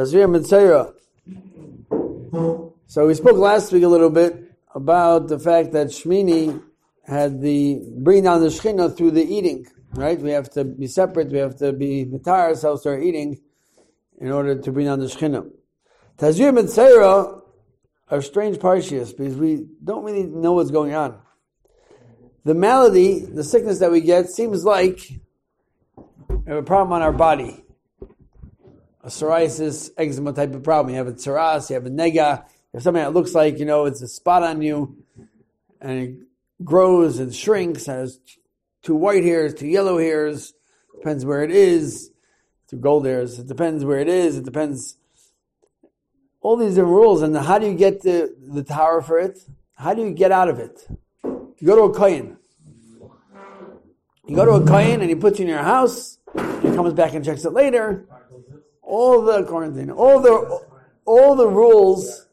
So we spoke last week a little bit about the fact that Shmini had the bring down the Shechina through the eating, right? We have to be separate, we have to be mitar ourselves to our eating in order to bring down the Shechina. Tazria Metzora are strange parshias because we don't really know what's going on. The malady, the sickness that we get, seems like we have a problem on our body a psoriasis, eczema type of problem. You have a psoras, you have a nega, you have something that looks like, you know, it's a spot on you, and it grows and shrinks, has two white hairs, two yellow hairs, depends where it is, two gold hairs, it depends where it is, it depends. All these different rules, and how do you get the, the tower for it? How do you get out of it? You go to a kohen. You go to a kohen and he puts you in your house, he comes back and checks it later, all the quarantine, all the all the rules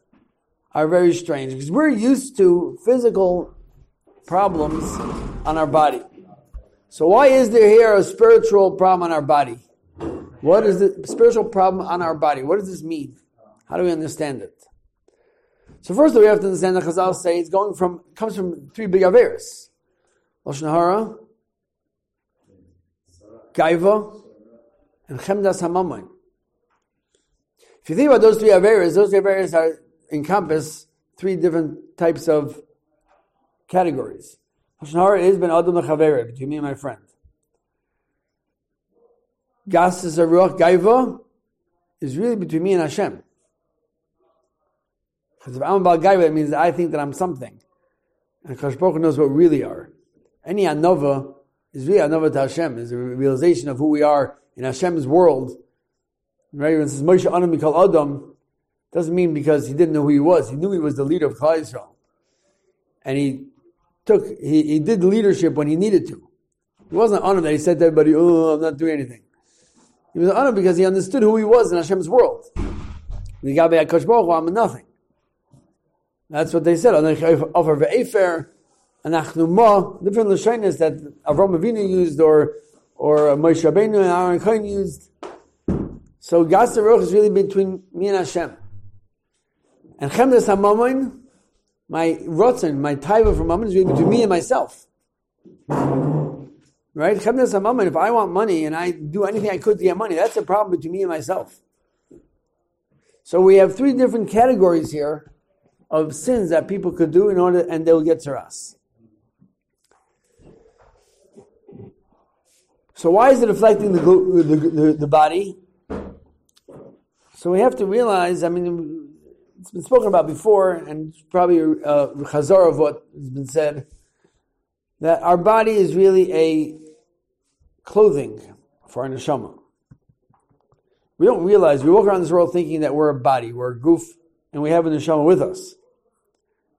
are very strange because we're used to physical problems on our body. So why is there here a spiritual problem on our body? What is the spiritual problem on our body? What does this mean? How do we understand it? So first of all, we have to understand that Chazal say it's going from comes from three big averes. Lashon Hara, Gaiva, and Chemdas Hamamayim. If you think about those three Averas, those three Averas are encompass three different types of categories. Lashon is ben Adam Chavera, between me and my friend. Gas is a Ruach Gaiva is really between me and Hashem. Because if I'm about Gaiva, it means that I think that I'm something. And Kadosh knows what we really are. Any Anova is really Anova to Hashem, is a realization of who we are in Hashem's world Right? When it says Moshe Anav Mikal Adam, doesn't mean because he didn't know who he was. He knew he was the leader of Klal Yisrael. And he took, he, he did leadership when he needed to. He wasn't Anav that he said to everybody, oh, I'm not doing anything. He was Anav because he understood who he was in Hashem's world. I'm nothing. That's what they said. Offer ve'efer, anachnu ma, different lashonis that Avram Avinu used or or Moshe Rabbeinu and Aaron Cohen used. So Gas Ruach is really between me and Hashem. And Chemdes HaMamoin, my rotzen, my taiva from Mammon is really between me and myself. Right? Chemdes HaMamoin, if I want money and I do anything I could to get money, that's a problem between me and myself. So we have three different categories here of sins that people could do in order, and they'll get to us. So why is it affecting the, the, the, the body? So we have to realize, I mean, it's been spoken about before, and probably a uh, chazar of what has been said, that our body is really a clothing for our neshama. We don't realize, we walk around this world thinking that we're a body, we're a goof, and we have a neshama with us.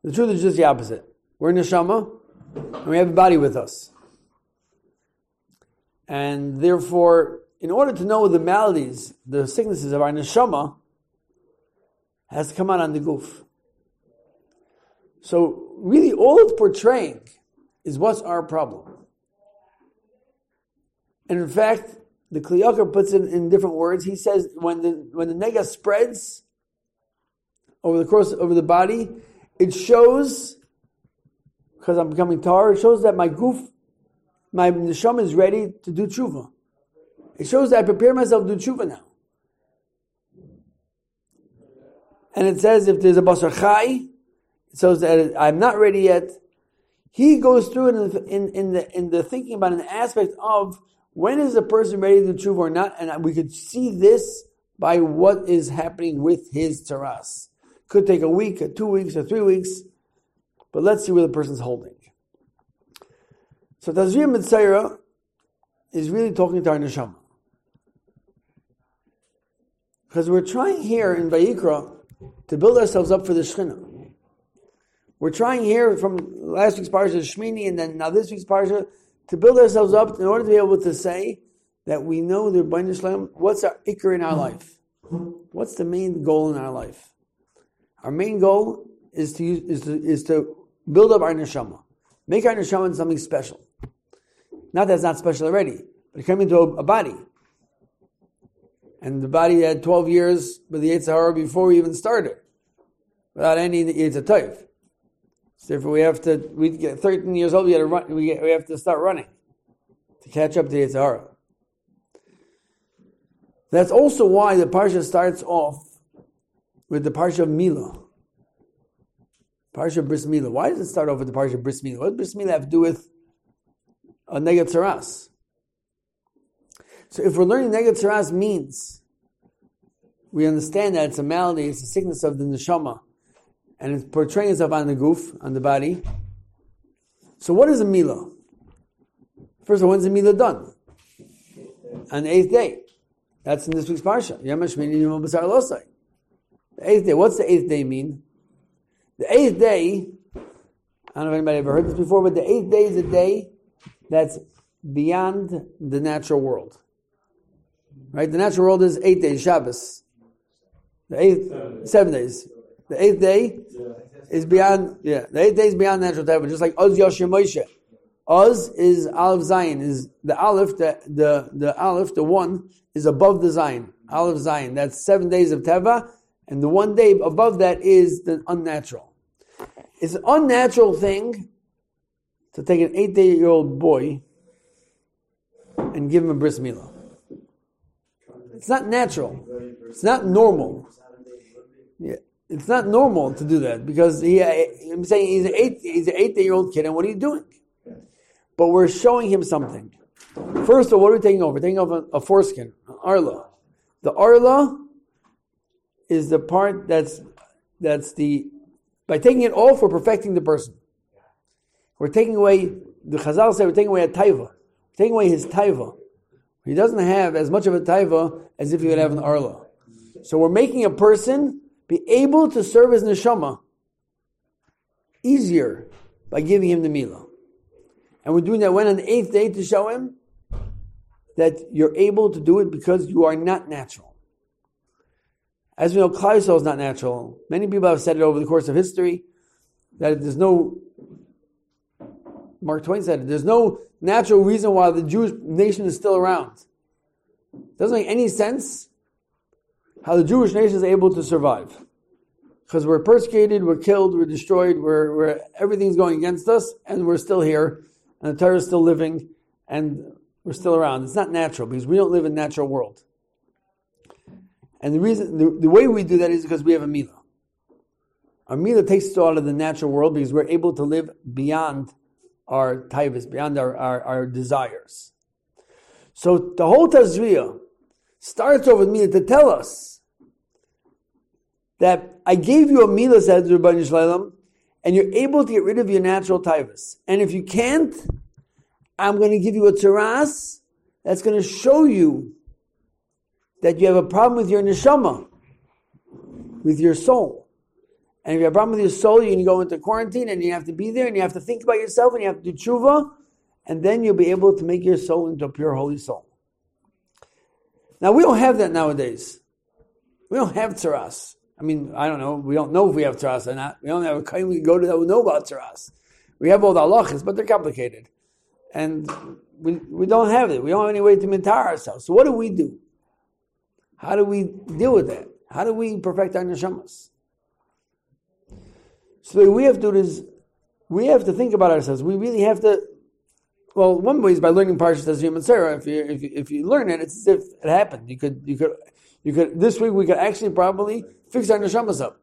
The truth is just the opposite. We're neshama, and we have a body with us. And therefore, in order to know the maladies, the sicknesses of our neshama, has to come out on the goof. So really all it's portraying is what's our problem. And in fact, the Kli Yakar puts it in different words. He says when the when the nega spreads over the course over the body, it shows because I'm becoming tar, it shows that my goof, my neshama is ready to do tshuva. It shows that I prepare myself to do tshuva now. And it says if there's a basar chai, it shows that I'm not ready yet. He goes through in the, in, in, the, in the thinking about an aspect of when is a person ready to tshuva or not, and we could see this by what is happening with his tzaras. Could take a week, or two weeks, or three weeks, but let's see where the person's holding. So Tazria Metzora is really talking to our neshama. Because we're trying here in Vayikra to build ourselves up for the Shekhinah. We're trying here from last week's parsha Shmini and then now this week's parsha to build ourselves up in order to be able to say that we know the Ribono Shel Olam, what's our ikr in our life? What's the main goal in our life? Our main goal is to use, is to, is to build up our neshama, make our neshama something special. Not that it's not special already, but it came into a, a body. And the body had 12 years with the Yetzer Hara before we even started, without any Tov. So therefore we have to, we get 13 years old, we, to run, we, get, we have to start running to catch up to Yetzer Hara. That's also why the parsha starts off with the parsha of Mila. Parsha Bris Mila. Why does it start off with the parsha Bris Mila? What does Bris Mila have to do with a Nega Tzaras? So if we're learning Nega Tzaras means we understand that it's a malady, it's a sickness of the neshama, and it's portraying itself on the goof, on the body. So what is a Mila? First of all, when's the Mila done? On the eighth day. That's in this week's parsha. The eighth day. What's the eighth day mean? The eighth day. I don't know if anybody ever heard this before, but the eighth day is a day that's beyond the natural world. Right? The natural world is eight days, Shabbos. The eighth, seven, days. The eighth day is beyond, yeah, the eighth day is beyond natural time, just like Oz Yoshir Moshe. Oz is Aleph Zayin, is the Aleph, the, the, the Aleph, the one, is above the Zayin. Aleph Zayin. That's seven days of Teva, and the one day above that is the unnatural. It's an unnatural thing to take an eight day old boy and give him a bris milah. It's not natural. It's not normal. Yeah. It's not normal to do that because he, I'm saying he's an eight, he's an eight year old kid, and what are you doing? But we're showing him something. First of all, what are we taking over? We're taking over a foreskin, an arla. The arla is the part that's that's the by taking it off, we're perfecting the person. We're taking away the Chazal say we're taking away a taiva. We're taking away his taiva. He doesn't have as much of a taiva as if he would have an arla. So we're making a person be able to serve his neshama easier by giving him the milah. And we're doing that when on the eighth day to show him that you're able to do it because you are not natural. As we know, Klal is not natural. Many people have said it over the course of history that there's no. Mark Twain said. There's no natural reason why the Jewish nation is still around. It doesn't make any sense how the Jewish nation is able to survive. Because we're persecuted, we're killed, we're destroyed, we're, we're, everything's going against us, and we're still here and the Torah is still living, and we're still around. It's not natural because we don't live in natural world. And the reason, the, the way we do that is because we have a milah. Our milah takes us out of the natural world because we're able to live beyond our taivas, beyond our, our, our, desires. So the whole Tazriya starts off with milah to tell us that I gave you a milah, says Ribono Shel Olam, and you're able to get rid of your natural taivas. And if you can't, I'm going to give you a tzaras that's going to show you that you have a problem with your neshama, with your soul. And if you have a problem with your soul, going to go into quarantine and you have to be there and you have to think about yourself and you have to do tshuva, and then you'll be able to make your soul into a pure holy soul. Now, we don't have that nowadays. We don't have tzaras. I mean, I don't know. We don't know if we have tzaras or not. We don't have a kain we can go to that we know about tzaras. We have all the halachas, but they're complicated. And we, we don't have it. We don't have any way to mentor ourselves. So what do we do? How do we deal with that? How do we perfect our neshamas? So the way we have to do is we have to think about ourselves. We really have to. Well, one way is by learning Parshas Tazria and Sarah. If you, if you if you learn it, it's as if it happened. You could you could you could this week we could actually probably fix our neshamas up.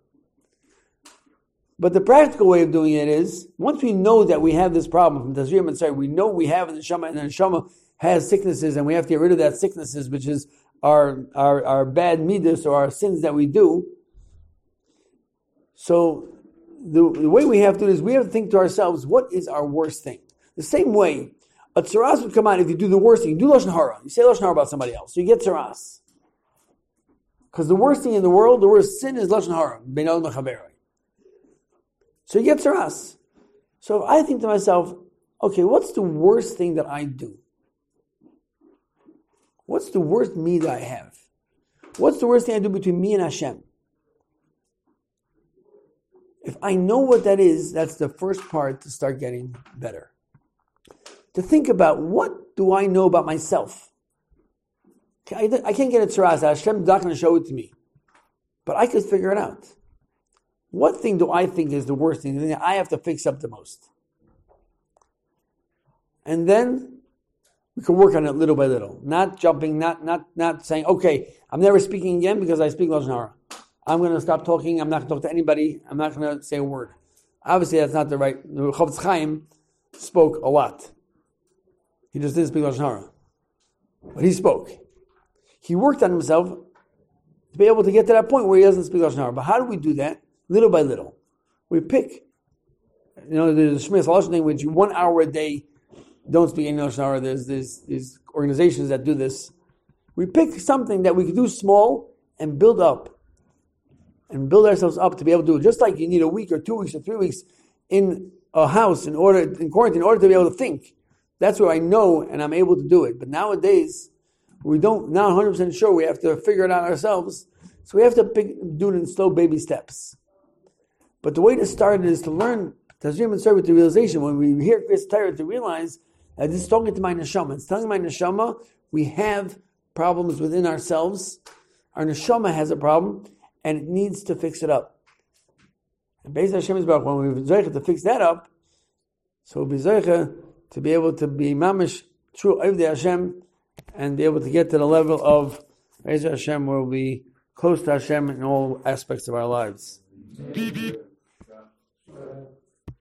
But the practical way of doing it is, once we know that we have this problem from Tazriyam and say we know we have a neshama, and the neshama has sicknesses, and we have to get rid of that sicknesses, which is our, our, our bad midas or our sins that we do. So the, the way we have to do is we have to think to ourselves, what is our worst thing? The same way, a tsaras would come out if you do the worst thing. You do Lashon Hara. You say Lashon Hara about somebody else. You get tsaras. Because the worst thing in the world, the worst sin is Lashon Hara. So he gets us. So if I think to myself, okay, what's the worst thing that I do? What's the worst me that I have? What's the worst thing I do between me and Hashem? If I know what that is, that's the first part to start getting better. To think about what do I know about myself? I, can't get a tzaras. Hashem's not going to show it to me. But I could figure it out. What thing do I think is the worst thing? Thing I have to fix up the most. And then we can work on it little by little. Not jumping, not not not saying, okay, I'm never speaking again because I speak Lashon Hara. I'm going to stop talking. I'm not going to talk to anybody. I'm not going to say a word. Obviously, that's not the right. The Chofetz Chaim spoke a lot. He just didn't speak Lashon Hara. But he spoke. He worked on himself to be able to get to that point where he doesn't speak Lashon Hara. But how do we do that? Little by little. We pick. You know, there's a Shmiras Lashon which one hour a day don't speak any Lashon Hara. There's, there's these organizations that do this. We pick something that we can do small and build up. And build ourselves up to be able to do it. Just like you need a week or two weeks or three weeks in a house in order in quarantine in order to be able to think. That's where I know and I'm able to do it. But nowadays, we don't not 100% sure. We have to figure it out ourselves. So we have to pick, do it in slow baby steps. But the way to start it is to learn Tazrim and start with the realization. When we hear Kriyas Torah, to realize that this is talking to my neshama. It's telling my neshama we have problems within ourselves. Our neshama has a problem and it needs to fix it up. And based on Hashem's back, when we zeicha to fix that up, so we'll be to be able to be mamish true of the Hashem and be able to get to the level of Hashem where we'll close to Hashem in all aspects of our lives.